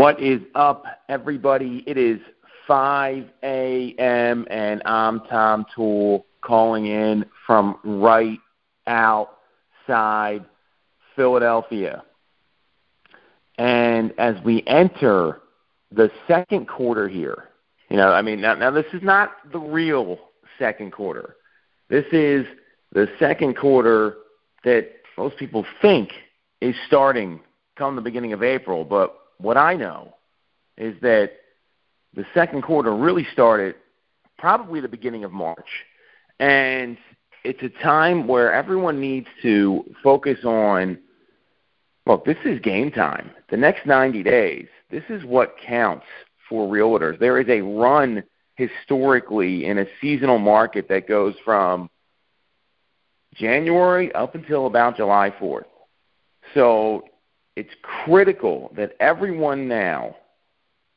What is up, everybody? It is 5 a.m. and I'm Tom Toole calling in from right outside Philadelphia. And as we enter the second quarter here, you know, I mean, now, now this is not the real second quarter. This is the second quarter that most people think is starting come the beginning of April, but what I know is that the second quarter really started probably the beginning of March. And it's a time where everyone needs to focus on look, this is game time. The next 90 days, this is what counts for realtors. There is a run historically in a seasonal market that goes from January up until about July 4th. So it's critical that everyone now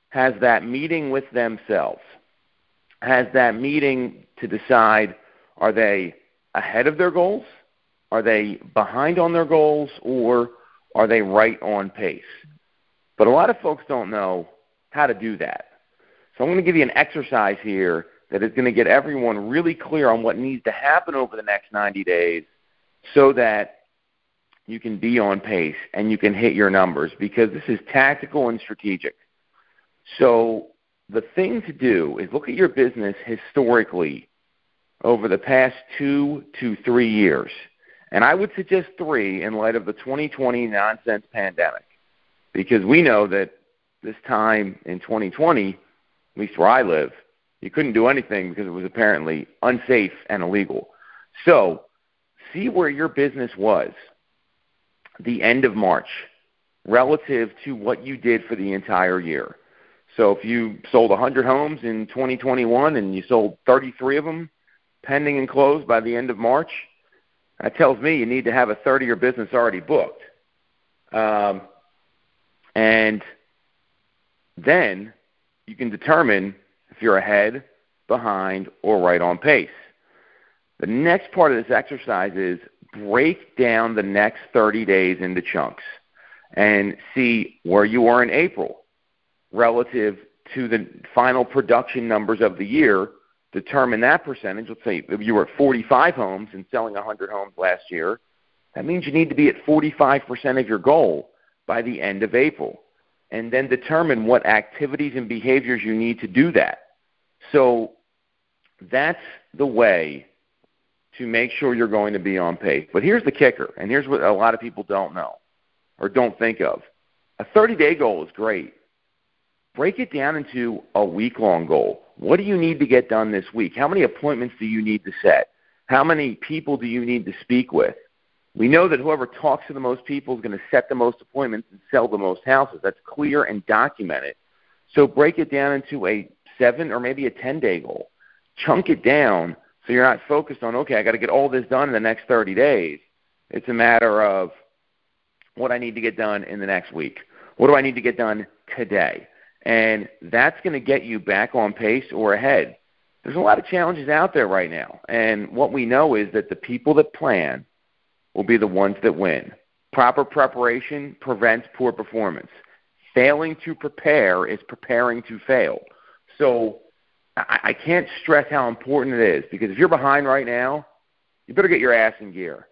has that meeting with themselves, has that meeting to decide are they ahead of their goals? Are they behind on their goals? Or are they right on pace? But a lot of folks don't know how to do that. So I'm going to give you an exercise here that is going to get everyone really clear on what needs to happen over the next 90 days so that you can be on pace and you can hit your numbers because this is tactical and strategic. So the thing to do is look at your business historically over the past two to three years. And I would suggest three in light of the 2020 nonsense pandemic because we know that this time in 2020, at least where I live, you couldn't do anything because it was apparently unsafe and illegal. So see where your business was the end of March relative to what you did for the entire year. So if you sold 100 homes in 2021 and you sold 33 of them pending and closed by the end of March, that tells me you need to have a 30-year business already booked. Um, and then you can determine if you're ahead, behind, or right on pace. The next part of this exercise is break down the next 30 days into chunks and see where you are in April relative to the final production numbers of the year. Determine that percentage. Let's say you were at 45 homes and selling 100 homes last year, that means you need to be at 45% of your goal by the end of April. And then determine what activities and behaviors you need to do that. So that's the way to make sure you're going to be on pace. But here's the kicker, and here's what a lot of people don't know or don't think of. A 30 day goal is great. Break it down into a week long goal. What do you need to get done this week? How many appointments do you need to set? How many people do you need to speak with? We know that whoever talks to the most people is going to set the most appointments and sell the most houses. That's clear and documented. So break it down into a seven or maybe a 10 day goal. Chunk it down so you're not focused on, okay, I got to get all this done in the next 30 days. It's a matter of what I need to get done in the next week. What do I need to get done today? And that's going to get you back on pace or ahead. There's a lot of challenges out there right now. And what we know is that the people that plan will be the ones that win. Proper preparation prevents poor performance. Failing to prepare is preparing to fail. So I, I can't stress how important it is because if you're behind right now, you better get your ass in gear.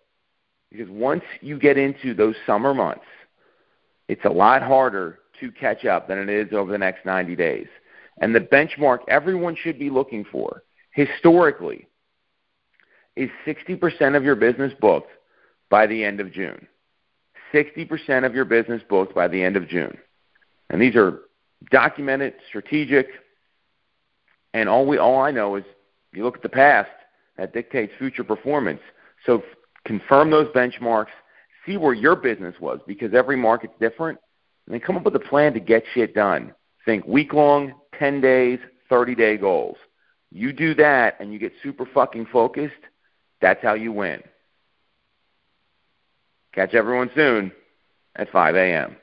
Because once you get into those summer months, it's a lot harder to catch up than it is over the next 90 days. And the benchmark everyone should be looking for historically is 60% of your business booked by the end of June. 60% of your business booked by the end of June. And these are documented, strategic, and all we all I know is you look at the past that dictates future performance. So confirm those benchmarks, see where your business was because every market's different, and then come up with a plan to get shit done. Think week long, 10 days, 30 day goals. You do that and you get super fucking focused, that's how you win. Catch everyone soon at 5 a.m.